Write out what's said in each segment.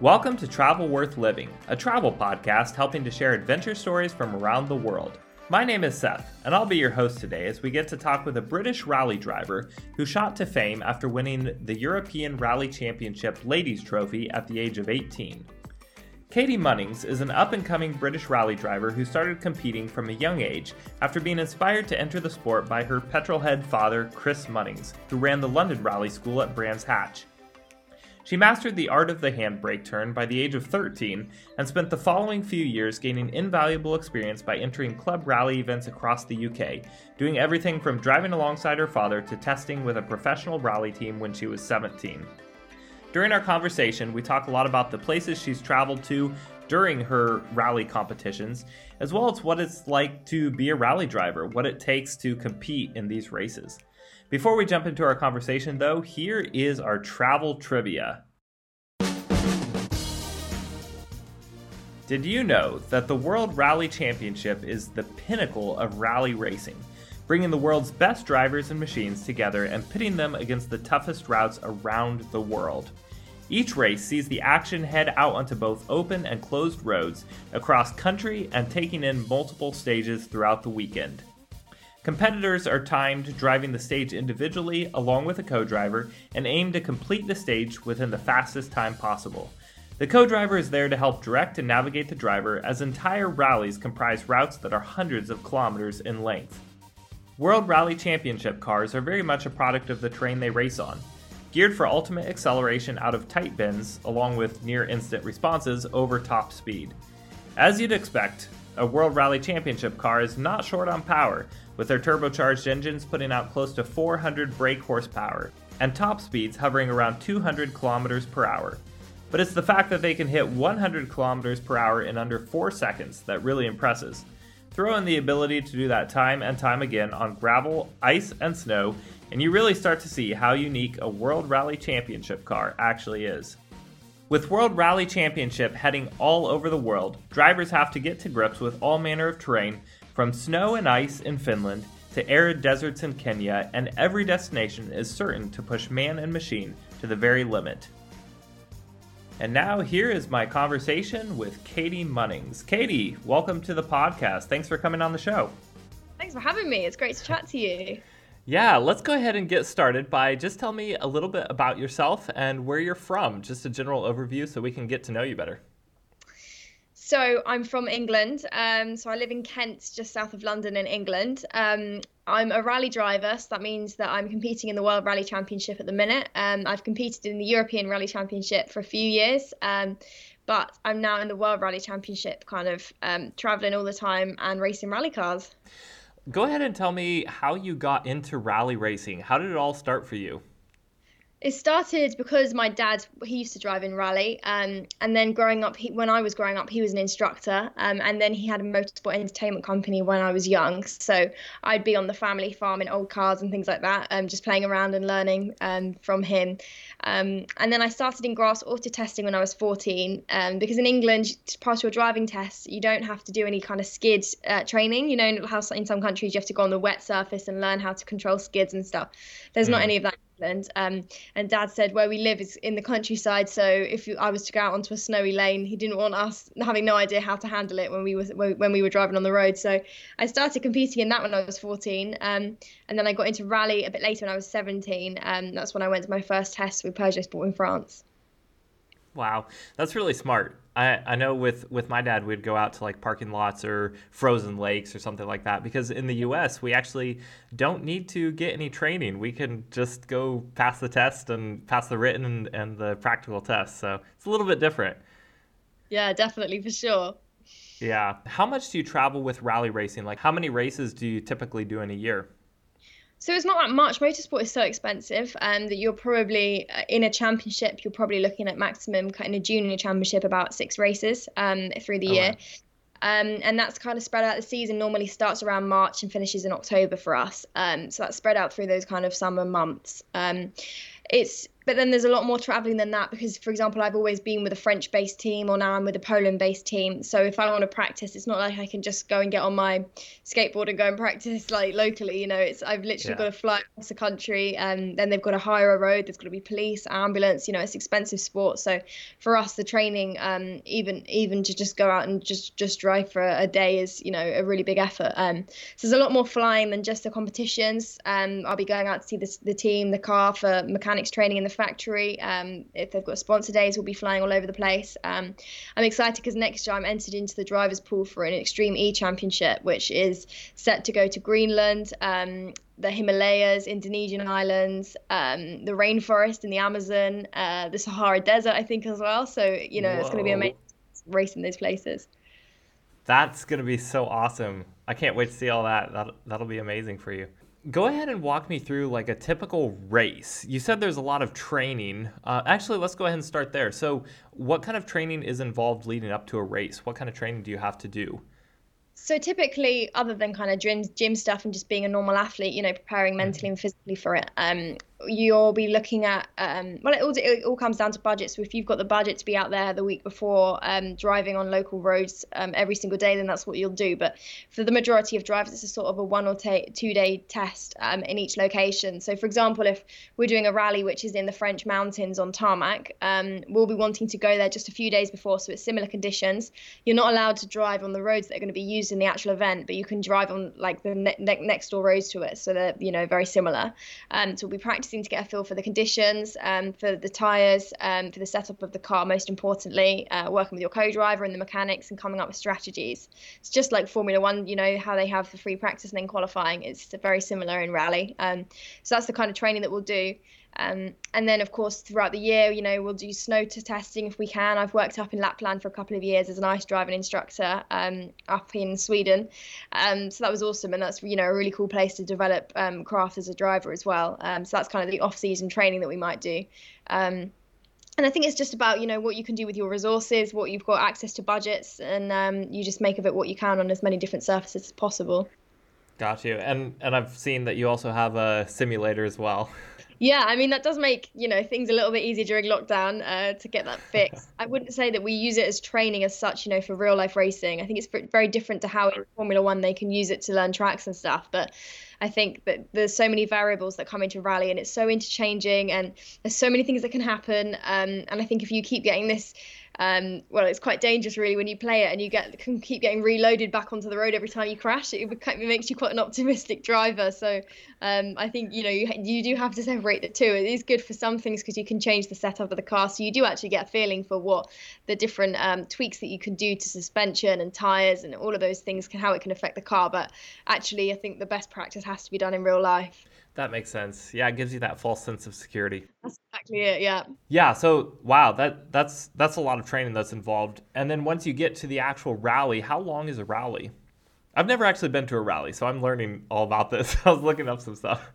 Welcome to Travel Worth Living, a travel podcast helping to share adventure stories from around the world. My name is Seth, and I'll be your host today as we get to talk with a British rally driver who shot to fame after winning the European Rally Championship Ladies Trophy at the age of 18. Catie Munnings is an up and coming British rally driver who started competing from a young age after being inspired to enter the sport by her petrolhead father, Chris Munnings, who ran the London Rally School at Brands Hatch. She mastered the art of the handbrake turn by the age of 13 and spent the following few years gaining invaluable experience by entering club rally events across the UK, doing everything from driving alongside her father to testing with a professional rally team when she was 17. During our conversation, we talk a lot about the places she's traveled to during her rally competitions, as well as what it's like to be a rally driver, what it takes to compete in these races. Before we jump into our conversation, though, here is our travel trivia. Did you know that the World Rally Championship is the pinnacle of rally racing, bringing the world's best drivers and machines together and pitting them against the toughest routes around the world? Each race sees the action head out onto both open and closed roads across country and taking in multiple stages throughout the weekend. Competitors are timed driving the stage individually along with a co driver and aim to complete the stage within the fastest time possible. The co driver is there to help direct and navigate the driver, as entire rallies comprise routes that are hundreds of kilometers in length. World Rally Championship cars are very much a product of the terrain they race on, geared for ultimate acceleration out of tight bends, along with near instant responses over top speed. As you'd expect, a World Rally Championship car is not short on power, with their turbocharged engines putting out close to 400 brake horsepower and top speeds hovering around 200 kilometers per hour. But it's the fact that they can hit 100 kilometers per hour in under 4 seconds that really impresses. Throw in the ability to do that time and time again on gravel, ice, and snow, and you really start to see how unique a World Rally Championship car actually is. With World Rally Championship heading all over the world, drivers have to get to grips with all manner of terrain from snow and ice in Finland to arid deserts in Kenya, and every destination is certain to push man and machine to the very limit. And now, here is my conversation with Catie Munnings. Catie, welcome to the podcast. Thanks for coming on the show. Thanks for having me. It's great to chat to you. Yeah, let's go ahead and get started by just tell me a little bit about yourself and where you're from, just a general overview so we can get to know you better. So I'm from England. Um, so I live in Kent, just south of London in England. Um, I'm a rally driver, so that means that I'm competing in the World Rally Championship at the minute. Um, I've competed in the European Rally Championship for a few years, um, but I'm now in the World Rally Championship, kind of um, traveling all the time and racing rally cars. Go ahead and tell me how you got into rally racing. How did it all start for you? It started because my dad he used to drive in rally, um, and then growing up, he, when I was growing up, he was an instructor, um, and then he had a motorsport entertainment company when I was young. So I'd be on the family farm in old cars and things like that, um, just playing around and learning um, from him. Um, and then I started in grass auto testing when I was 14, um, because in England, to pass your driving test, you don't have to do any kind of skid uh, training. You know how in some countries you have to go on the wet surface and learn how to control skids and stuff. There's mm. not any of that England. Um, and Dad said where we live is in the countryside, so if I was to go out onto a snowy lane, he didn't want us having no idea how to handle it when we was when we were driving on the road. So I started competing in that when I was 14, um, and then I got into rally a bit later when I was 17. Um, that's when I went to my first test with Peugeot Sport in France. Wow, that's really smart. I, I know with, with my dad, we'd go out to like parking lots or frozen lakes or something like that because in the US, we actually don't need to get any training. We can just go pass the test and pass the written and, and the practical test. So it's a little bit different. Yeah, definitely, for sure. Yeah. How much do you travel with rally racing? Like, how many races do you typically do in a year? So it's not that much. Motorsport is so expensive um, that you're probably uh, in a championship. You're probably looking at maximum kind of junior championship about six races um, through the oh, year. Wow. Um, and that's kind of spread out. The season normally starts around March and finishes in October for us. Um, so that's spread out through those kind of summer months. Um, it's but then there's a lot more traveling than that because, for example, I've always been with a French based team or now I'm with a Poland based team. So if I want to practice, it's not like I can just go and get on my skateboard and go and practice like locally. You know, it's I've literally yeah. got to fly across the country and then they've got to hire a road. There's got to be police, ambulance. You know, it's expensive sport. So for us, the training, um, even even to just go out and just just drive for a, day is you know a really big effort. Um, so there's a lot more flying than just the competitions. Um, I'll be going out to see the, the team, the car for mechanics training in the factory. Um, if they've got sponsor days, we'll be flying all over the place. Um, I'm excited because next year I'm entered into the drivers' pool for an Extreme E Championship, which is set to go to Greenland. Um, the Himalayas, Indonesian islands, um, the rainforest in the Amazon, uh, the Sahara Desert, I think, as well. So, you know, Whoa. it's going to be amazing racing those places. That's going to be so awesome. I can't wait to see all that. That'll, that'll be amazing for you go ahead and walk me through like a typical race. You said there's a lot of training. Uh, actually, let's go ahead and start there. So, what kind of training is involved leading up to a race? What kind of training do you have to do? So typically, other than kind of gym, gym stuff and just being a normal athlete, you know, preparing mentally mm-hmm. and physically for it, um, you'll be looking at um, well it all, it all comes down to budget so if you've got the budget to be out there the week before um, driving on local roads um, every single day then that's what you'll do. But for the majority of drivers it's a sort of a one or two day test um, in each location. So for example if we're doing a rally which is in the french mountains on tarmac um, we'll be wanting to go there just a few days before. So it's similar conditions. You're not allowed to drive on the roads that are going to be used in the actual event but you can drive on like the ne- ne- next door roads to it. So they're you know very similar. Um, so we'll be practicing practicing to get a feel for the conditions, um, for the tyres, um, for the setup of the car, most importantly, uh, working with your co-driver and the mechanics and coming up with strategies. It's just like Formula One, you know, how they have the free practice and then qualifying. It's very similar in rally. Um, so that's the kind of training that we'll do. Um, and then, of course, throughout the year, you know, we'll do snow testing if we can. I've worked up in Lapland for a couple of years as an ice driving instructor um, up in Sweden. Um, so that was awesome. And that's, you know, a really cool place to develop um, craft as a driver as well. Um, so that's kind of the off season training that we might do. Um, and I think it's just about, you know, what you can do with your resources, what you've got access to budgets, and you just make of it what you can on as many different surfaces as possible. Got you. And and I've seen that you also have a simulator as well. Yeah, I mean that does make you know things a little bit easier during lockdown uh, to get that fixed. I wouldn't say that we use it as training as such, you know, for real life racing. I think it's very different to how in Formula One they can use it to learn tracks and stuff. But I think that there's so many variables that come into rally, and it's so interchanging, and there's so many things that can happen. Um, and I think if you keep getting this um, well, it's quite dangerous really when you play it and you get can keep getting reloaded back onto the road every time you crash. It, it makes you quite an optimistic driver. So um, I think you know you you do have to separate the two. It is good for some things because you can change the setup of the car, so you do actually get a feeling for what the different um, tweaks that you can do to suspension and tires and all of those things can how it can affect the car. But actually, I think the best practice has to be done in real life. That makes sense. Yeah, it gives you that false sense of security. That's exactly it. Yeah. Yeah. So wow, that that's that's a lot of training that's involved. And then once you get to the actual rally, how long is a rally? I've never actually been to a rally, so I'm learning all about this. I was looking up some stuff.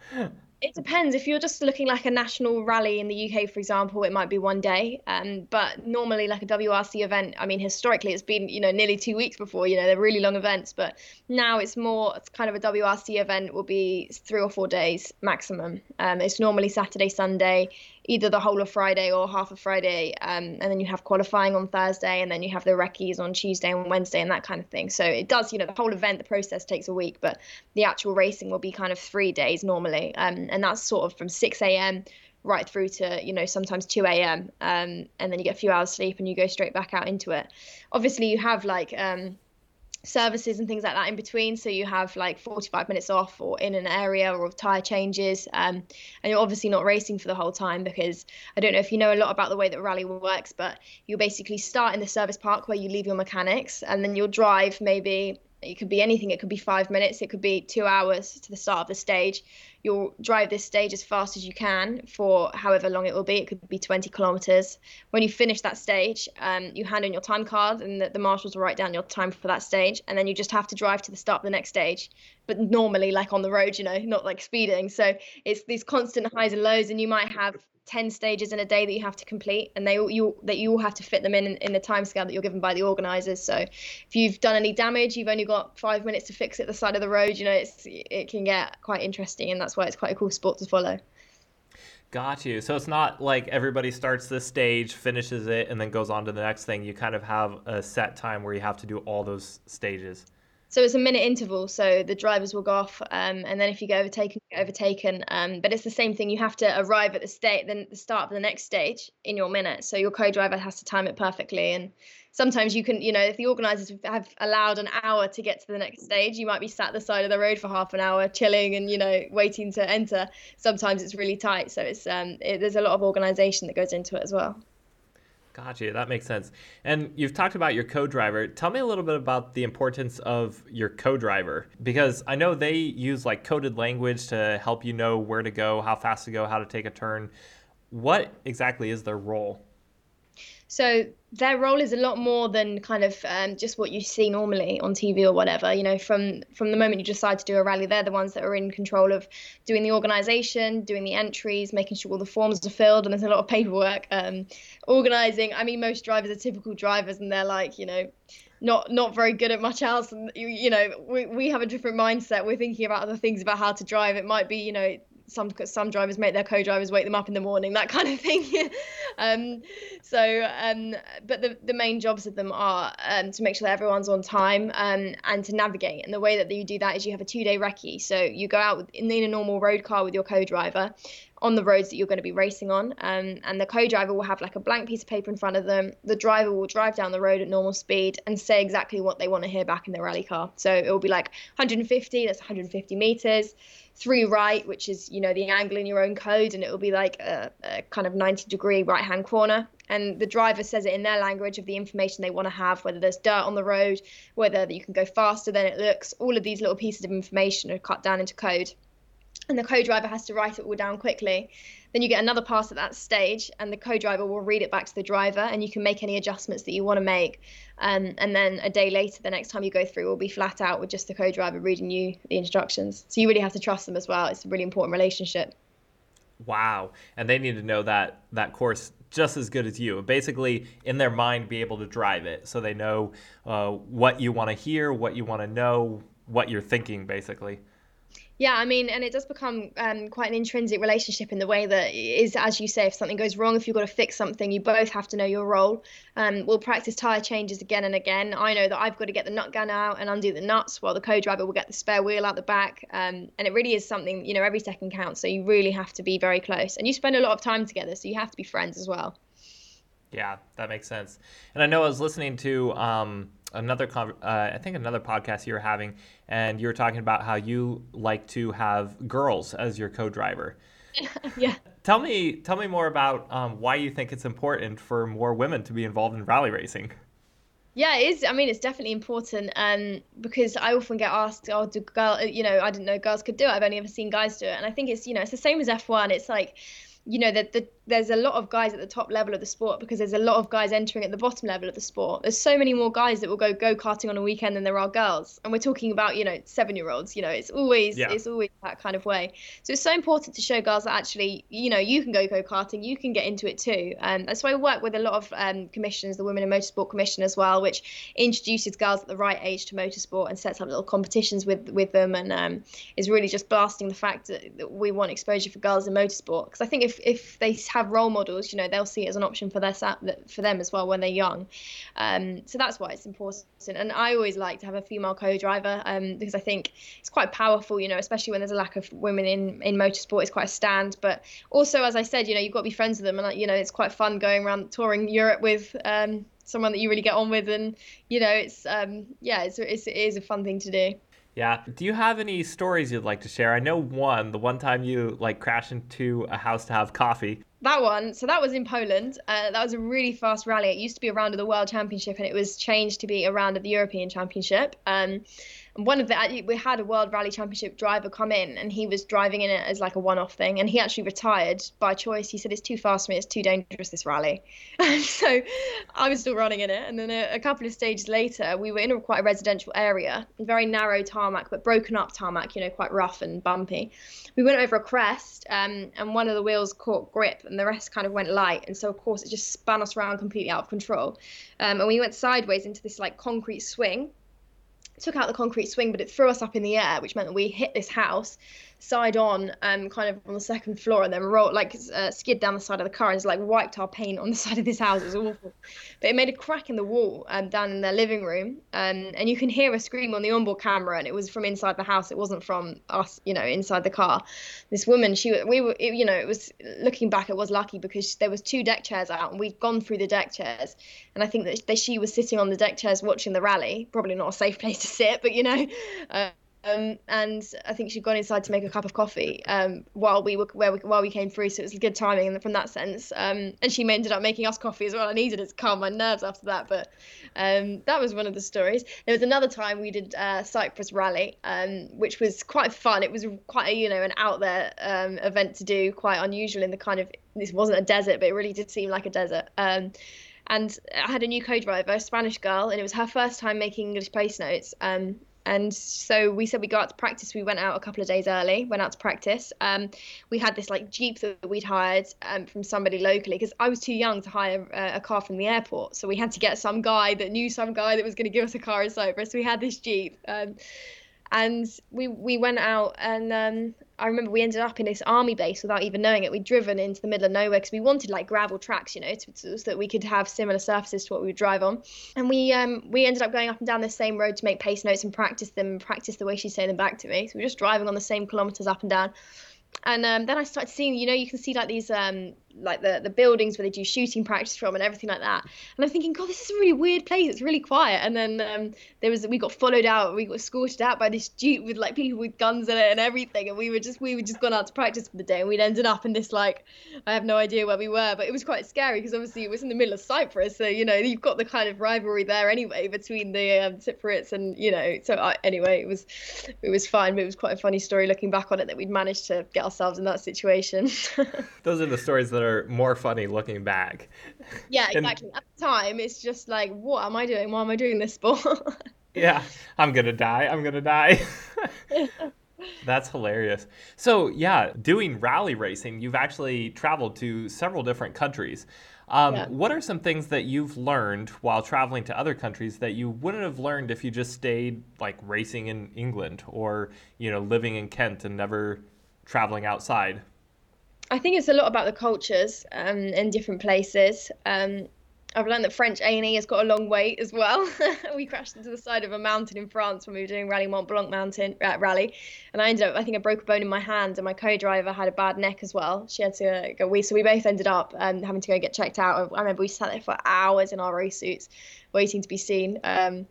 It depends. If you're just looking like a national rally in the UK, for example, it might be one day. Um, but normally, like a WRC event, I mean, historically, it's been you know nearly two weeks before. You know, they're really long events. But now it's more. It's kind of a WRC event will be three or four days maximum. Um, it's normally Saturday, Sunday either the whole of Friday or half of Friday, um, and then you have qualifying on Thursday, and then you have the recce's on Tuesday and Wednesday, and that kind of thing. So it does, you know, the whole event, the process takes a week, but the actual racing will be kind of three days normally, um, and that's sort of from 6 a.m. right through to you know sometimes 2 a.m. Um, and then you get a few hours sleep and you go straight back out into it. Obviously, you have like um, services and things like that in between. So you have like 45 minutes off or in an area or tire changes. Um, and you're obviously not racing for the whole time because I don't know if you know a lot about the way that rally works, but you basically start in the service park where you leave your mechanics and then you'll drive maybe it could be anything. It could be five minutes. It could be two hours to the start of the stage. You'll drive this stage as fast as you can for however long it will be. It could be 20 kilometers. When you finish that stage, um, you hand in your time card, and the, the marshals will write down your time for that stage. And then you just have to drive to the start of the next stage. But normally, like on the road, you know, not like speeding. So it's these constant highs and lows, and you might have 10 stages in a day that you have to complete and they all you that you all have to fit them in in the time scale that you're given by the organizers so if you've done any damage you've only got five minutes to fix it the side of the road you know it's it can get quite interesting and that's why it's quite a cool sport to follow Got you. So it's not like everybody starts this stage, finishes it, and then goes on to the next thing. You kind of have a set time where you have to do all those stages. So it's a minute interval. So the drivers will go off, um, and then if you get overtaken, you get overtaken. Um, but it's the same thing. You have to arrive at the state, then the start of the next stage in your minute. So your co-driver has to time it perfectly. And sometimes you can, you know, if the organisers have allowed an hour to get to the next stage, you might be sat the side of the road for half an hour, chilling and you know waiting to enter. Sometimes it's really tight. So it's um, it, there's a lot of organisation that goes into it as well. Gotcha. That makes sense. And you've talked about your co-driver. Tell me a little bit about the importance of your co-driver because I know they use like coded language to help you know where to go, how fast to go, how to take a turn. What exactly is their role? So their role is a lot more than kind of um, just what you see normally on TV or whatever. You know, from from the moment you decide to do a rally, they're the ones that are in control of doing the organisation, doing the entries, making sure all the forms are filled, and there's a lot of paperwork. Um, organising. I mean, most drivers are typical drivers, and they're like, you know, not not very good at much else and you, you know we, we have a different mindset we're thinking about other things about how to drive it might be you know some some drivers make their co-drivers wake them up in the morning, that kind of thing. um, so, um, but the, the main jobs of them are um, to make sure that everyone's on time um, and to navigate. And the way that you do that is you have a two-day recce. So you go out in, in a normal road car with your co-driver on the roads that you're going to be racing on. Um, and the co-driver will have like a blank piece of paper in front of them. The driver will drive down the road at normal speed and say exactly what they want to hear back in the rally car. So it will be like 150, that's 150 meters three right, which is you know the angle in your own code, and it will be like a, a kind of 90 degree right hand corner. And the driver says it in their language of the information they want to have, whether there's dirt on the road, whether you can go faster than it looks. All of these little pieces of information are cut down into code, and the co-driver has to write it all down quickly. Then you get another pass at that stage, and the co-driver will read it back to the driver, and you can make any adjustments that you want to make. Um, and then a day later, the next time you go through, will be flat out with just the co-driver reading you the instructions. So you really have to trust them as well. It's a really important relationship. Wow, and they need to know that that course just as good as you. Basically, in their mind, be able to drive it, so they know uh, what you want to hear, what you want to know, what you're thinking, basically. Yeah, I mean, and it does become um, quite an intrinsic relationship in the way that is, as you say, if something goes wrong, if you've got to fix something, you both have to know your role. Um, we'll practice tire changes again and again. I know that I've got to get the nut gun out and undo the nuts, while the co-driver will get the spare wheel out the back. Um, and it really is something, you know, every second counts. So you really have to be very close, and you spend a lot of time together, so you have to be friends as well. Yeah, that makes sense. And I know I was listening to another, uh, I think another podcast you were having, and you were talking about how you like to have girls as your co-driver. yeah. Tell me, tell me more about um, why you think it's important for more women to be involved in rally racing. Yeah, it is. I mean, it's definitely important um, because I often get asked, "Oh, do girl?" You know, I didn't know girls could do it. I've only ever seen guys do it, and I think it's you know it's the same as F1. It's like you know that the, there's a lot of guys at the top level of the sport because there's a lot of guys entering at the bottom level of the sport. There's so many more guys that will go go karting on a weekend than there are girls, and we're talking about you know seven year olds. You know, it's always yeah. it's always that kind of way. So it's so important to show girls that actually you know you can go go karting, you can get into it too. Um, that's why I work with a lot of um, commissions, the Women in Motorsport Commission as well, which introduces girls at the right age to motorsport and sets up little competitions with with them, and um, is really just blasting the fact that, that we want exposure for girls in motorsport because I think if if they have role models, you know, they'll see it as an option for their for them as well when they're young. Um, so that's why it's important. And I always like to have a female co-driver um, because I think it's quite powerful, you know, especially when there's a lack of women in in motorsport. It's quite a stand. But also, as I said, you know, you've got to be friends with them, and you know, it's quite fun going around touring Europe with. Um, someone that you really get on with and you know it's um yeah it's, it's it is a fun thing to do yeah. Do you have any stories you'd like to share? I know one, the one time you like crashed into a house to have coffee. That one, so that was in Poland. Uh, that was a really fast rally. It used to be a round of the World Championship and it was changed to be a round of the European Championship. Um, one of the we had a World Rally Championship driver come in, and he was driving in it as like a one-off thing, and he actually retired by choice. He said it's too fast for me, it's too dangerous this rally, and so I was still running in it. And then a, a couple of stages later, we were in a quite a residential area, very narrow tarmac, but broken up tarmac, you know, quite rough and bumpy. We went over a crest, um, and one of the wheels caught grip, and the rest kind of went light, and so of course it just spun us around completely out of control, um, and we went sideways into this like concrete swing took out the concrete swing, but it threw us up in the air, which meant that we hit this house, side on, um, kind of on the second floor, and then rolled like uh, skid down the side of the car and just like wiped our paint on the side of this house. It was awful, but it made a crack in the wall um, down in their living room, um, and you can hear a scream on the onboard camera, and it was from inside the house. It wasn't from us, you know, inside the car. This woman, she we were, it, you know, it was looking back, it was lucky because there was two deck chairs out, and we'd gone through the deck chairs, and I think that, she was sitting on the deck chairs watching the rally. Probably not a safe place to sit, but you know. Uh, um, and I think she'd gone inside to make a cup of coffee um, while we were where we, while we came through, so it was good timing from that sense. Um, and she ended up making us coffee as well. I needed it to calm my nerves after that, but um, that was one of the stories. There was another time we did uh, Cyprus Rally, um, which was quite fun. It was quite a you know an out there um, event to do, quite unusual in the kind of this wasn't a desert, but it really did seem like a desert and I had a new co-driver, a Spanish girl, and it was her first time making English place notes. Um, and so we said we go out to practice. We went out a couple of days early, went out to practice. Um, we had this like Jeep that we'd hired um, from somebody locally because I was too young to hire a, a, car from the airport. So we had to get some guy that knew some guy that was going to give us a car in Cyprus. So we had this Jeep. Um, and we we went out and um, I remember we ended up in this army base without even knowing it. We'd driven into the middle of nowhere because we wanted like gravel tracks, you know, to, so that we could have similar surfaces to what we would drive on. And we um, we ended up going up and down the same road to make pace notes and practice them practice the way she'd say them back to me. So we were just driving on the same kilometers up and down. And um, then I started seeing, you know, you can see like these um, like the the buildings where they do shooting practice from and everything like that. And I'm thinking, God, this is a really weird place. It's really quiet. And then um, there was we got followed out. We got escorted out by this jeep with like people with guns in it and everything. And we were just we were just gone out to practice for the day. And we'd ended up in this like I have no idea where we were, but it was quite scary because obviously it was in the middle of Cyprus. So you know you've got the kind of rivalry there anyway between the um, Cypriots and you know. So I, anyway, it was it was fine. But it was quite a funny story looking back on it that we'd managed to get ourselves in that situation. Those are the stories that are more more funny looking back. Yeah, exactly. And, At the time, it's just like, what am I doing? Why am I doing this for? yeah, I'm gonna die. I'm gonna die. That's hilarious. So, yeah, doing rally racing, you've actually traveled to several different countries. Um, yeah. What are some things that you've learned while traveling to other countries that you wouldn't have learned if you just stayed like racing in England or you know living in Kent and never traveling outside? I think it's a lot about the cultures um, in different places. Um, I've learned that French A&E has got a long wait as well. we crashed into the side of a mountain in France when we were doing Rally Mont Blanc mountain uh, rally, and I ended up I think I broke a bone in my hand, and my co-driver had a bad neck as well. She had to go. We so we both ended up um, having to go get checked out. I remember we sat there for hours in our race suits, waiting to be seen. Um,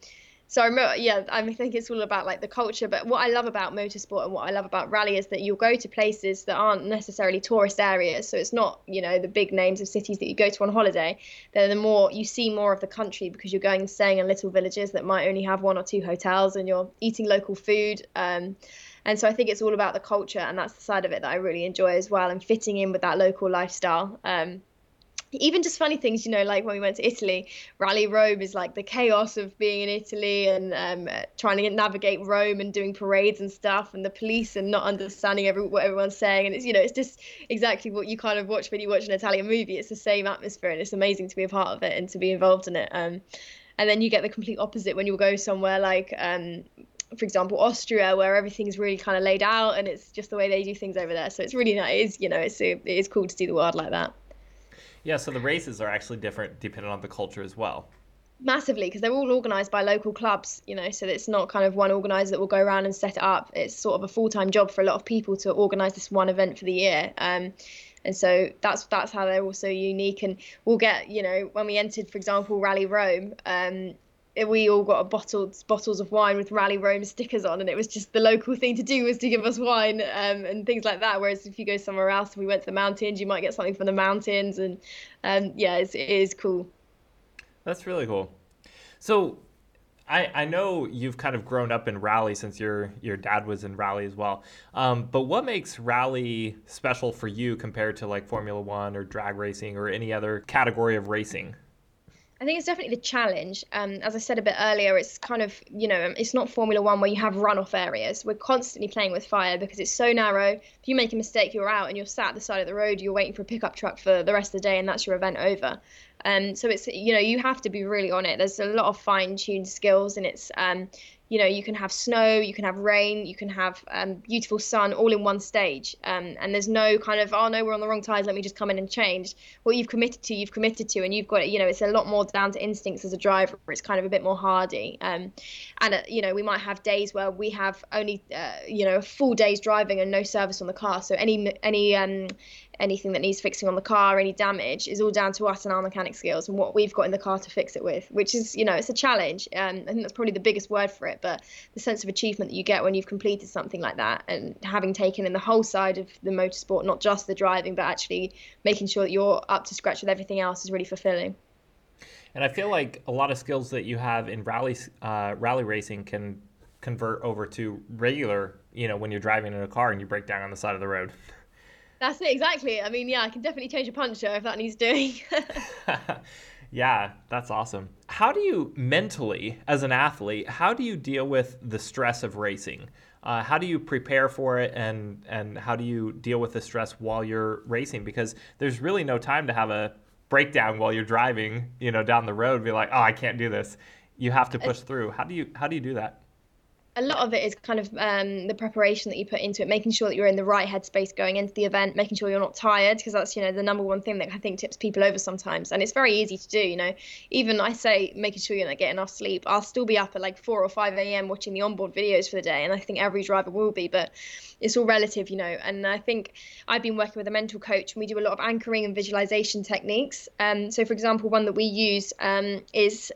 so I remember, yeah, I think it's all about like the culture. But what I love about motorsport and what I love about rally is that you'll go to places that aren't necessarily tourist areas. So it's not, you know, the big names of cities that you go to on holiday. They're the more you see more of the country because you're going staying in little villages that might only have one or two hotels, and you're eating local food. Um, and so I think it's all about the culture, and that's the side of it that I really enjoy as well, and fitting in with that local lifestyle. Um, even just funny things, you know, like when we went to Italy, Rally Rome is like the chaos of being in Italy and um, trying to navigate Rome and doing parades and stuff, and the police and not understanding every, what everyone's saying. And it's, you know, it's just exactly what you kind of watch when you watch an Italian movie. It's the same atmosphere, and it's amazing to be a part of it and to be involved in it. Um, and then you get the complete opposite when you go somewhere like um, for example, Austria, where everything's really kind of laid out and it's just the way they do things over there. So it's really nice. You know, it's it is cool to see the world like that. Yeah, so the races are actually different depending on the culture as well. Massively, because they're all organised by local clubs, you know, so it's not kind of one organiser that will go around and set it up. It's sort of a full time job for a lot of people to organise this one event for the year. Um, and so that's that's how they're also unique. And we'll get, you know, when we entered, for example, Rally Rome, um, we all got bottled bottles of wine with Rally Rome stickers on, and it was just the local thing to do was to give us wine um, and things like that. Whereas if you go somewhere else, if we went to the mountains, you might get something from the mountains, and um, yeah, it's, it is cool. That's really cool. So, I I know you've kind of grown up in rally since your your dad was in rally as well. Um, but what makes rally special for you compared to like Formula One or drag racing or any other category of racing? I think it's definitely the challenge. Um, as I said a bit earlier, it's kind of, you know, it's not Formula One where you have runoff areas. We're constantly playing with fire because it's so narrow. If you make a mistake, you're out and you're sat at the side of the road, you're waiting for a pickup truck for the rest of the day, and that's your event over. Um, so it's you know you have to be really on it. There's a lot of fine tuned skills, and it's um, you know you can have snow you can have rain you can have um, beautiful sun all in one stage. Um, and there's no kind of oh no we're on the wrong tires let me just come in and change. What you've committed to you've committed to and you've got you know it's a lot more down to instincts as a driver. It's kind of a bit more hardy. Um, and uh, you know we might have days where we have only uh, you know a full day's driving and no service on the car. So any any um, anything that needs fixing on the car, any damage, is all down to us and our mechanic skills and what we've got in the car to fix it with, which is, you know, it's a challenge. Um, I think that's probably the biggest word for it, but the sense of achievement that you get when you've completed something like that and having taken in the whole side of the motorsport, not just the driving, but actually making sure that you're up to scratch with everything else is really fulfilling. And I feel like a lot of skills that you have in rally uh, rally racing can convert over to regular, you know, when you're driving in a car and you break down on the side of the road. That's it, exactly. I mean, yeah, I can definitely change a puncture if that needs doing. yeah, that's awesome. How do you mentally, as an athlete, how do you deal with the stress of racing? Uh, how do you prepare for it, and and how do you deal with the stress while you're racing? Because there's really no time to have a breakdown while you're driving, you know, down the road. Be like, oh, I can't do this. You have to push through. How do you how do you do that? A lot of it is kind of um, the preparation that you put into it, making sure that you're in the right headspace going into the event, making sure you're not tired, because that's you know the number one thing that I think tips people over sometimes, and it's very easy to do. You know, even I say making sure you're not getting enough sleep. I'll still be up at like four or five a.m. watching the onboard videos for the day, and I think every driver will be, but it's all relative, you know. And I think I've been working with a mental coach, and we do a lot of anchoring and visualization techniques. Um, so, for example, one that we use um, is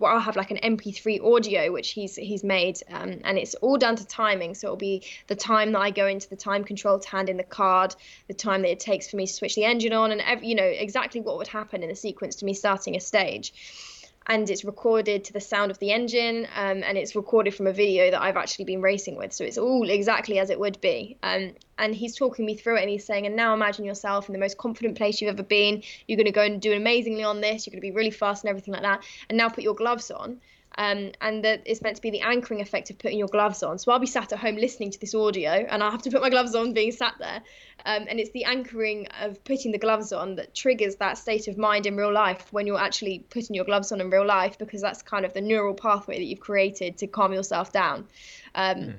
well, I'll have like an MP3 audio which he's he's made, um, and it's all down to timing. So it'll be the time that I go into the time control to hand in the card, the time that it takes for me to switch the engine on, and every, you know exactly what would happen in the sequence to me starting a stage and it's recorded to the sound of the engine um, and it's recorded from a video that I've actually been racing with. So it's all exactly as it would be. Um, and he's talking me through it and he's saying, and now imagine yourself in the most confident place you've ever been. You're going to go and do amazingly on this. You're going to be really fast and everything like that. And now put your gloves on um, and that it's meant to be the anchoring effect of putting your gloves on. So I'll be sat at home listening to this audio, and I'll have to put my gloves on being sat there. Um, and it's the anchoring of putting the gloves on that triggers that state of mind in real life when you're actually putting your gloves on in real life, because that's kind of the neural pathway that you've created to calm yourself down. Um, mm.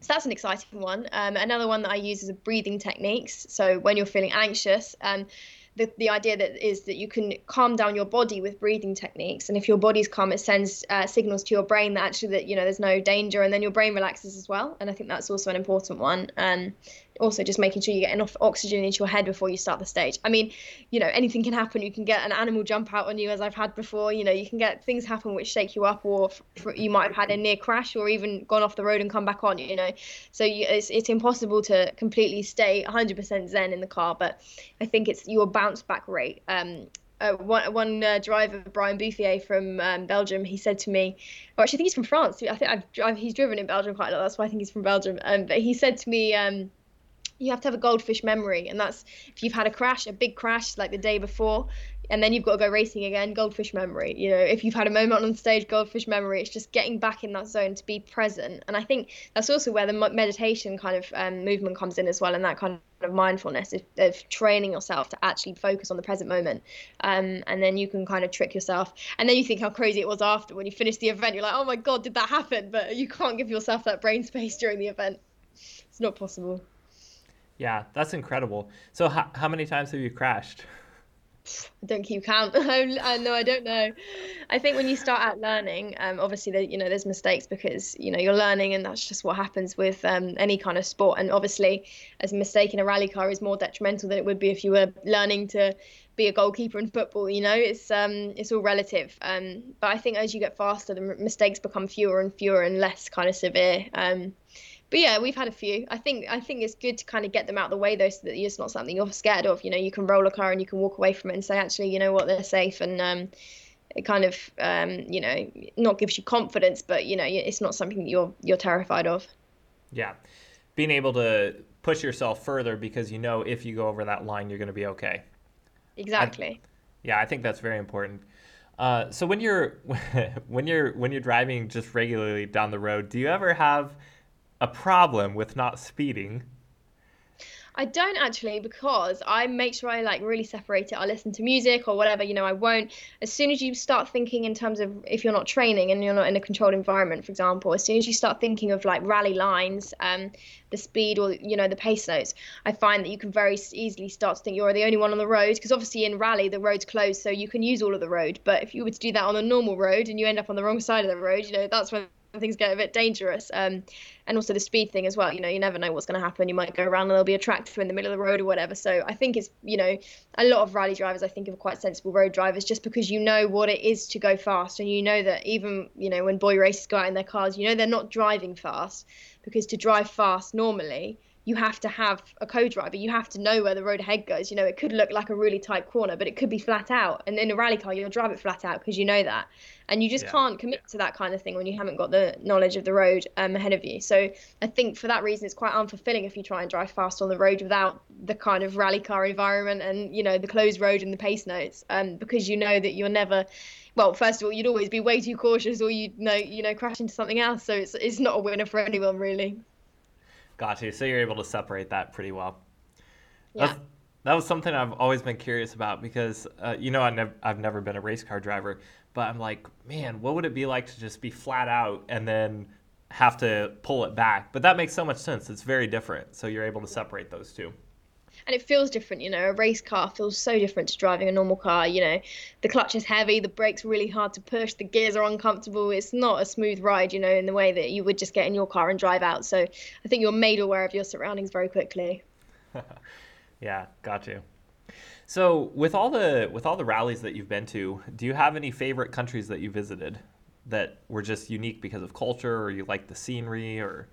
So that's an exciting one. Um, another one that I use is breathing techniques. So when you're feeling anxious, um, the, the idea that is that you can calm down your body with breathing techniques. And if your body's calm it sends uh, signals to your brain that actually that you know there's no danger. And then your brain relaxes as well. And i think that's also an important one. Um, also just making sure you get enough oxygen into your head before you start the stage. I mean, you know, anything can happen. You can get an animal jump out on you, as I've had before. You know, you can get things happen which shake you up, or you might have had a near crash, or even gone off the road and come back on. You know, so you, it's it's impossible to completely stay 100% zen in the car. But I think it's your bounce back rate. Um, uh, one, one uh, driver, Bryan Bouffier from um, Belgium, he said to me, or actually, I think he's from France. I think I've, I've, he's driven in Belgium quite a lot. That's why I think he's from Belgium. Um, but he said to me, um, you have to have a goldfish memory and that's if you've had a crash a big crash like the day before and then you've got to go racing again goldfish memory you know. If you've had a moment on stage goldfish memory it's just getting back in that zone to be present and i think that's also where the meditation kind of um, movement comes in as well and that kind of mindfulness of, of, training yourself to actually focus on the present moment um, and then you can kind of trick yourself and then you think how crazy it was after when you finish the event you're like oh my god did that happen? But you can't give yourself that brain space during the event. It's not possible yeah, that's incredible. So, how, how many times have you crashed? I don't keep count. I know I don't know. I think when you start out learning, um, obviously the, you know there's mistakes because you know you're learning and that's just what happens with um, any kind of sport. And obviously, as a mistake in a rally car is more detrimental than it would be if you were learning to be a goalkeeper in football. You know, it's um it's all relative. Um, but I think as you get faster, the mistakes become fewer and fewer and less kind of severe. Um, but yeah, we've had a few. I think I think it's good to kind of get them out of the way though, so that it's not something you're scared of. You know, you can roll a car and you can walk away from it and say, actually, you know what, they're safe, and um, it kind of um, you know not gives you confidence, but you know it's not something that you're you're terrified of. Yeah, being able to push yourself further because you know if you go over that line, you're going to be okay. Exactly. I, yeah, I think that's very important. Uh, so when you're when you're when you're driving just regularly down the road, do you ever have a problem with not speeding? I don't actually because I make sure I like really separate it. I listen to music or whatever, you know, I won't. As soon as you start thinking in terms of if you're not training and you're not in a controlled environment, for example, as soon as you start thinking of like rally lines, um, the speed or, you know, the pace notes, I find that you can very easily start to think you're the only one on the road because obviously in rally the road's closed so you can use all of the road. But if you were to do that on a normal road and you end up on the wrong side of the road, you know, that's when things get a bit dangerous. Um, and also the speed thing as well. You know, you never know what's going to happen. You might go around and there'll be a tractor in the middle of the road or whatever. So I think it's, you know, a lot of rally drivers I think are quite sensible road drivers just because you know what it is to go fast and you know that even, you know, when boy races go out in their cars, you know they're not driving fast because to drive fast normally you have to have a co-driver. You have to know where the road ahead goes. You know, it could look like a really tight corner, but it could be flat out. And in a rally car, you'll drive it flat out because you know that. And you just yeah. can't commit to that kind of thing when you haven't got the knowledge of the road um, ahead of you. So I think for that reason, it's quite unfulfilling if you try and drive fast on the road without the kind of rally car environment and you know the closed road and the pace notes, um, because you know that you're never well, first of all, you'd always be way too cautious, or you'd know, you know, crash into something else. So it's it's not a winner for anyone, really. Got you. So you're able to separate that pretty well. Yeah. That's, that was something I've always been curious about because, uh, you know, I nev- I've never been a race car driver, but I'm like, man, what would it be like to just be flat out and then have to pull it back? But that makes so much sense. It's very different. So you're able to separate those two and it feels different you know a race car feels so different to driving a normal car you know. The clutch is heavy the brakes really hard to push the gears are uncomfortable. It's not a smooth ride you know in the way that you would just get in your car and drive out. So i think you're made aware of your surroundings very quickly. Yeah got you. So with all the with all the rallies that you've been to do you have any favorite countries that you visited that were just unique because of culture or you like the scenery or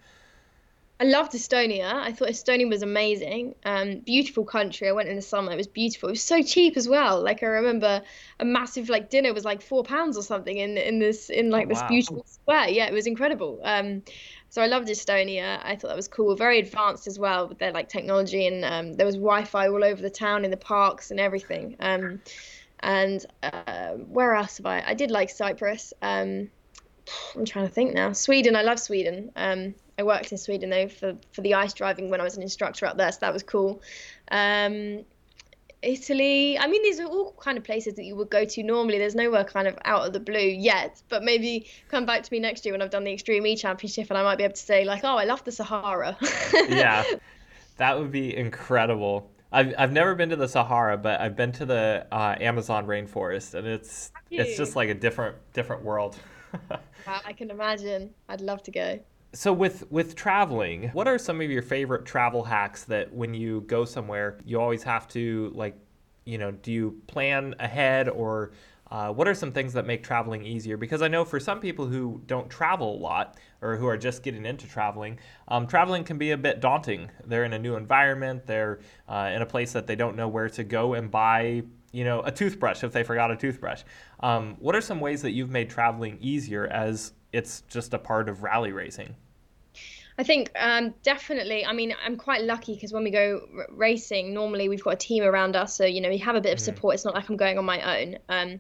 I loved Estonia. I thought Estonia was amazing. Um, beautiful country. I went in the summer. It was beautiful. It was so cheap as well. Like I remember a massive like dinner was like four pounds or something in in this in like oh, this wow. beautiful square. Yeah, it was incredible. Um, so I loved Estonia. I thought that was cool. Very advanced as well with their like technology and um, there was Wi-Fi all over the town in the parks and everything. Um, and uh, where else have I? I did like Cyprus. Um, I'm trying to think now. Sweden. I love Sweden. I worked in Sweden though for for the ice driving when I was an instructor up there, so that was cool. Um, Italy. I mean, these are all kind of places that you would go to normally. There's nowhere kind of out of the blue yet, but maybe come back to me next year when I've done the Extreme E Championship and I might be able to say like, oh, I love the Sahara. yeah, that would be incredible. I've I've never been to the Sahara, but I've been to the uh, Amazon rainforest, and it's it's just like a different different world. I can imagine. I'd love to go so with with traveling what are some of your favorite travel hacks that when you go somewhere you always have to like you know do you plan ahead or uh, what are some things that make traveling easier? Because i know for some people who don't travel a lot or who are just getting into traveling um, traveling can be a bit daunting. They're in a new environment. They're uh, in a place that they don't know where to go and buy you know a toothbrush if they forgot a toothbrush. Um, what are some ways that you've made traveling easier as it's just a part of rally racing. I think um, definitely. I mean, I'm quite lucky because when we go r- racing, normally we've got a team around us, so you know we have a bit of mm-hmm. support. It's not like I'm going on my own. Um,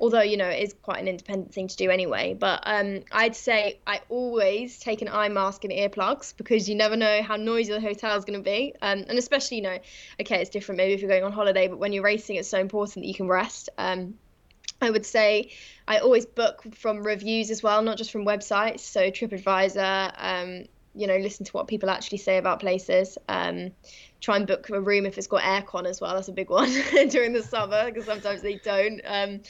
although you know it is quite an independent thing to do anyway. But um, I'd say I always take an eye mask and earplugs because you never know how noisy the hotel is going to be, um, and especially you know, okay, it's different maybe if you're going on holiday, but when you're racing, it's so important that you can rest. Um, I would say I always book from reviews as well, not just from websites. So TripAdvisor, um, you know, listen to what people actually say about places. Um, try and book a room if it's got aircon as well. That's a big one during the summer because sometimes they don't. Um,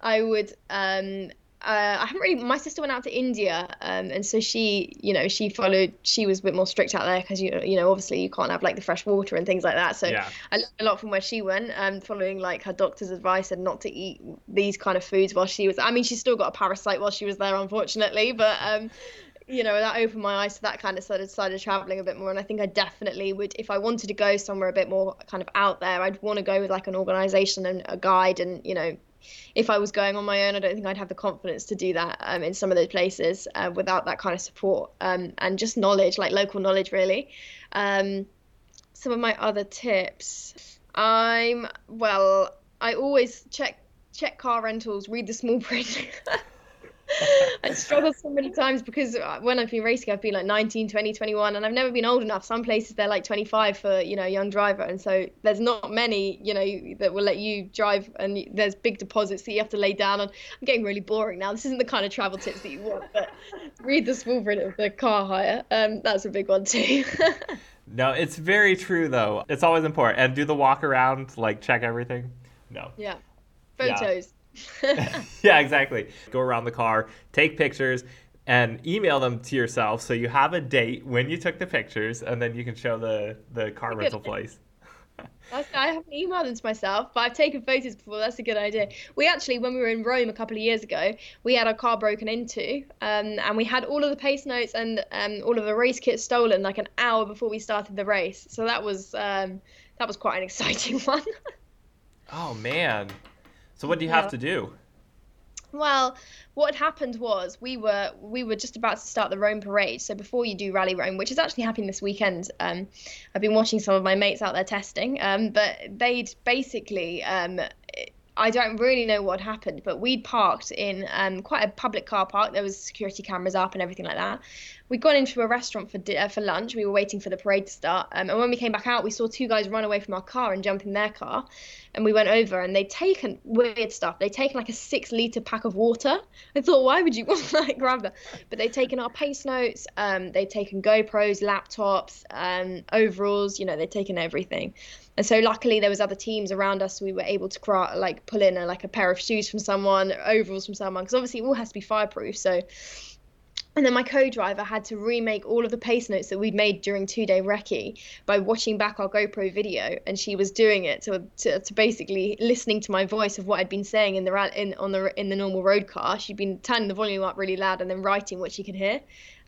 I would um, uh, I haven't really. My sister went out to India, um, and so she, you know, she followed. She was a bit more strict out there because you, you know, obviously you can't have like the fresh water and things like that. So yeah. I learned a lot from where she went, um, following like her doctor's advice and not to eat these kind of foods while she was. I mean, she still got a parasite while she was there, unfortunately, but um, you know, that opened my eyes to that kind of side of started traveling a bit more. And I think I definitely would, if I wanted to go somewhere a bit more kind of out there, I'd want to go with like an organization and a guide and, you know, if I was going on my own, I don't think I'd have the confidence to do that um, in some of those places uh, without that kind of support um, and just knowledge, like local knowledge, really. Um, some of my other tips, I'm well. I always check check car rentals, read the small print. I struggled so many times because uh, when I've been racing, I've been like 19, 20, 21, and I've never been old enough. Some places they're like 25 for you know a young driver, and so there's not many you know that will let you drive, and there's big deposits that you have to lay down on. I'm getting really boring now. This isn't the kind of travel tips that you want, but read the small print of the car hire. Um, that's a big one too. no, it's very true though. It's always important. And do the walk around, like check everything. No. Yeah. Photos. Yeah. yeah, exactly. Go around the car, take pictures, and email them to yourself so you have a date when you took the pictures, and then you can show the the car rental place. I haven't emailed them to myself, but I've taken photos before. That's a good idea. We actually, when we were in Rome a couple of years ago, we had our car broken into, um, and we had all of the pace notes and um, all of the race kits stolen like an hour before we started the race. So that was um, that was quite an exciting one. oh man! So what do you have to do? Well, what happened was we were we were just about to start the Rome parade. So before you do Rally Rome, which is actually happening this weekend, um, I've been watching some of my mates out there testing. Um, but they'd basically um, I don't really know what happened, but we'd parked in um, quite a public car park. There was security cameras up and everything like that we'd gone into a restaurant for uh, for lunch. We were waiting for the parade to start, um, and when we came back out, we saw two guys run away from our car and jump in their car. And we went over, and they'd taken weird stuff. They'd taken like a six liter pack of water. I thought, why would you want like grab that? But they'd taken our pace notes. Um, they'd taken GoPros, laptops, um, overalls. You know, they'd taken everything. And so luckily there was other teams around us. So we were able to like pull in a, like a pair of shoes from someone, overalls from someone, because obviously it all has to be fireproof. So and then my co-driver had to remake all of the pace notes that we'd made during two-day recce by watching back our GoPro video, and she was doing it to, to, to basically listening to my voice of what I'd been saying in the in on the in the normal road car. She'd been turning the volume up really loud and then writing what she could hear,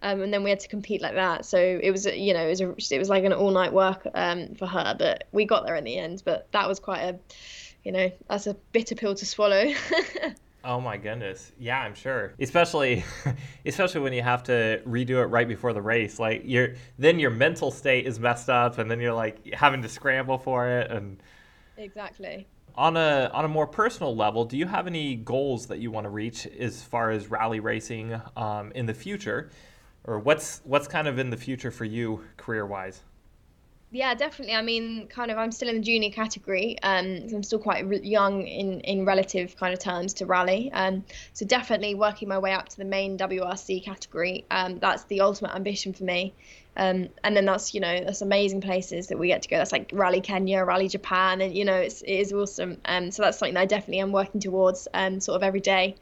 um, and then we had to compete like that. So it was you know it was a, it was like an all-night work um, for her, but we got there in the end. But that was quite a you know that's a bitter pill to swallow. Oh my goodness. Yeah, I'm sure. Especially especially when you have to redo it right before the race. Like you're then your mental state is messed up and then you're like having to scramble for it and Exactly. On a on a more personal level, do you have any goals that you want to reach as far as rally racing um, in the future? Or what's what's kind of in the future for you career wise? Yeah, definitely. I mean, kind of, I'm still in the junior category. Um, I'm still quite re- young in in relative kind of terms to rally. Um, so definitely working my way up to the main WRC category. Um, that's the ultimate ambition for me. Um, and then that's you know that's amazing places that we get to go. That's like Rally Kenya, Rally Japan, and you know it's it is awesome. Um, so that's something that I definitely am working towards um, sort of every day.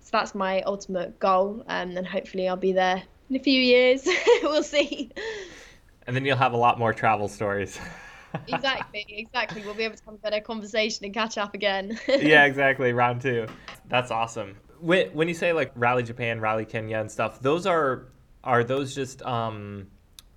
So that's my ultimate goal, um, and hopefully I'll be there in a few years. we'll see and then you'll have a lot more travel stories. exactly, exactly. We'll be able to have a better conversation and catch up again. yeah, exactly. Round two. That's awesome. When, when you say like Rally Japan, Rally Kenya, and stuff, those are are those just um,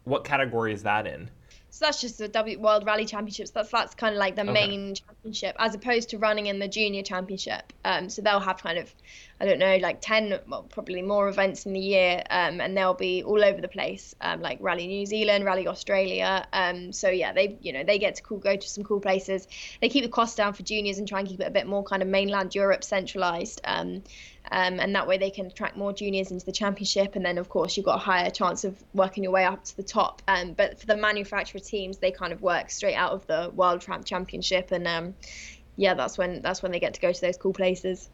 what category is that in? So that's just the W World Rally Championships. That's that's kind of like the okay. main championship, as opposed to running in the junior championship. Um, so they'll have kind of, I don't know, like ten, well, probably more events in the year, um, and they'll be all over the place, um, like Rally New Zealand, Rally Australia. Um, so yeah, they you know they get to cool, go to some cool places. They keep the cost down for juniors and try and keep it a bit more kind of mainland Europe centralized. Um, and that way they can attract more juniors into the championship. And then, of course, you've got a higher chance of working your way up to the top. Um, but for the manufacturer teams, they kind of work straight out of the World Tramp Championship, and um, yeah, that's when that's when they get to go to those cool places.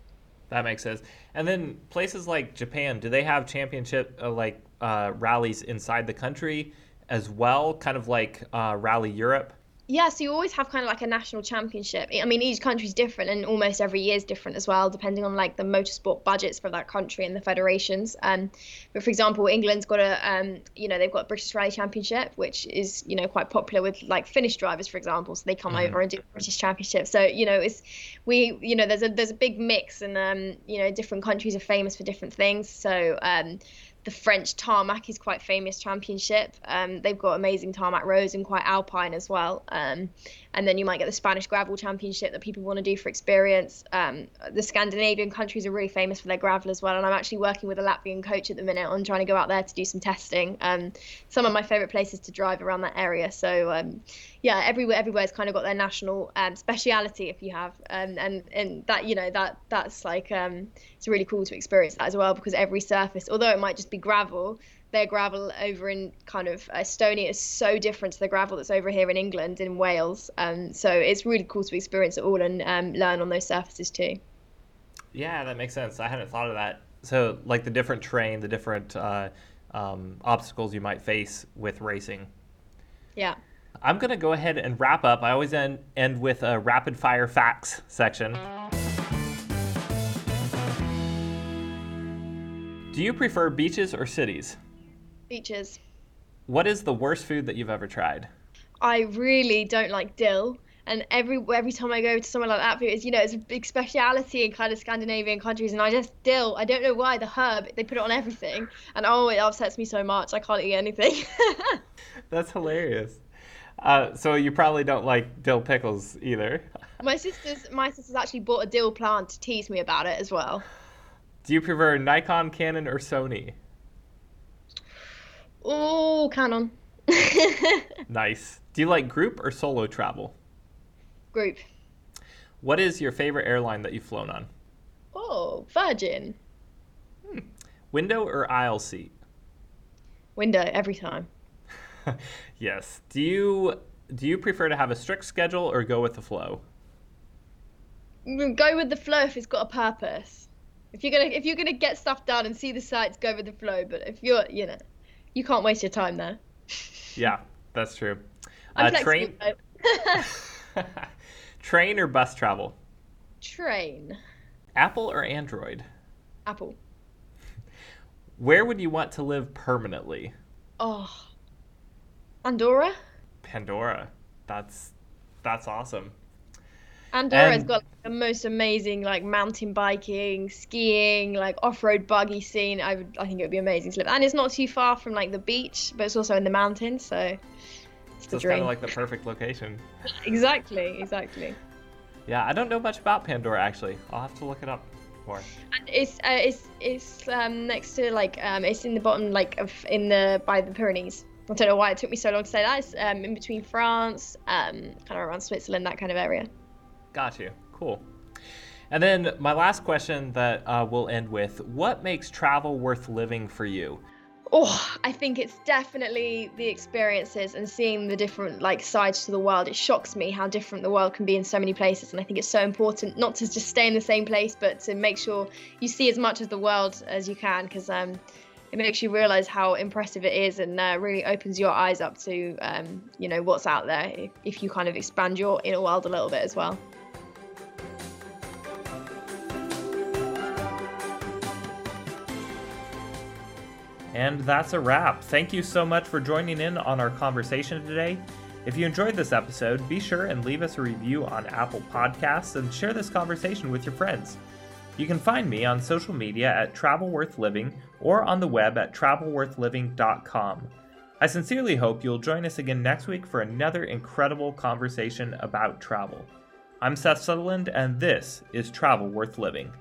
That makes sense. And then places like Japan, do they have championship uh, like uh, rallies inside the country as well, kind of like uh, Rally Europe? Yeah, so you always have kind of like a national championship. I mean, each country is different, and almost every year is different as well, depending on like the motorsport budgets for that country and the federations. Um, but for example, England's got a, um, you know, they've got British Rally Championship, which is you know quite popular with like Finnish drivers, for example. So they come mm-hmm. over and do British Championship. So you know, it's we, you know, there's a there's a big mix, and um, you know, different countries are famous for different things. So um, the French tarmac is quite famous championship. Um, they've got amazing tarmac roads and quite alpine as well. Um, and then you might get the Spanish gravel championship that people want to do for experience. Um, the Scandinavian countries are really famous for their gravel as well. And I'm actually working with a Latvian coach at the minute on trying to go out there to do some testing. Um, some of my favorite places to drive around that area. So um, yeah, everywhere everywhere's kind of got their national um, speciality if you have, and and and that you know that that's like it's really cool to experience that as well because every surface, although it might just be gravel, their gravel over in kind of Estonia is so different to the gravel that's over here in England, in Wales. Um, so it's really cool to experience it all and um, learn on those surfaces too. Yeah, that makes sense. I hadn't thought of that. So, like the different terrain, the different uh, um, obstacles you might face with racing. Yeah. I'm going to go ahead and wrap up. I always end, end with a rapid fire facts section. Do you prefer beaches or cities? What is the worst food that you've ever tried? I really don't like dill. And every every time I go to somewhere like that, it's you know it's a big speciality in kind of Scandinavian countries, and I just dill. I don't know why the herb they put it on everything, and oh it upsets me so much. I can't eat anything. That's hilarious. Uh, so you probably don't like dill pickles either. My sister's my sister's actually bought a dill plant to tease me about it as well. Do you prefer Nikon, Canon, or Sony? Oh, Canon. nice. Do you like group or solo travel? Group. What is your favorite airline that you've flown on? Oh, Virgin. Hmm. Window or aisle seat? Window every time. yes. Do you do you prefer to have a strict schedule or go with the flow? Go with the flow if it's got a purpose. If you're gonna if you're gonna get stuff done and see the sights, go with the flow. But if you're you know, you can't waste your time there. yeah, that's true. I'm uh, train. train or bus travel? Train. Apple or Android? Apple. Where would you want to live permanently? Oh, Andorra. Pandora. That's that's awesome. Andorra's and, got like, the most amazing like mountain biking, skiing, like off-road buggy scene. I would, I think it would be amazing to live, and it's not too far from like the beach, but it's also in the mountains, so it's so it's kind of like the perfect location. exactly, exactly. Yeah, I don't know much about Pandora actually. I'll have to look it up more. And it's uh, it's it's um, next to like um, it's in the bottom like of in the by the Pyrenees. I don't know why it took me so long to say that. It's um, in between France, um, kind of around Switzerland, that kind of area. Got you. Cool. And then my last question that uh, we'll end with what makes travel worth living for you? Oh, I think it's definitely the experiences and seeing the different like sides to the world. It shocks me how different the world can be in so many places, and I think it's so important not to just stay in the same place, but to make sure you see as much of the world as you can, because um, it makes you realize how impressive it is, and uh, really opens your eyes up to um, you know what's out there if, if you kind of expand your inner world a little bit as well. And that's a wrap. Thank you so much for joining in on our conversation today. If you enjoyed this episode, be sure and leave us a review on Apple Podcasts and share this conversation with your friends. You can find me on social media at Travel Worth Living or on the web at travelworthliving.com. I sincerely hope you'll join us again next week for another incredible conversation about travel. I'm Seth Sutherland, and this is Travel Worth Living.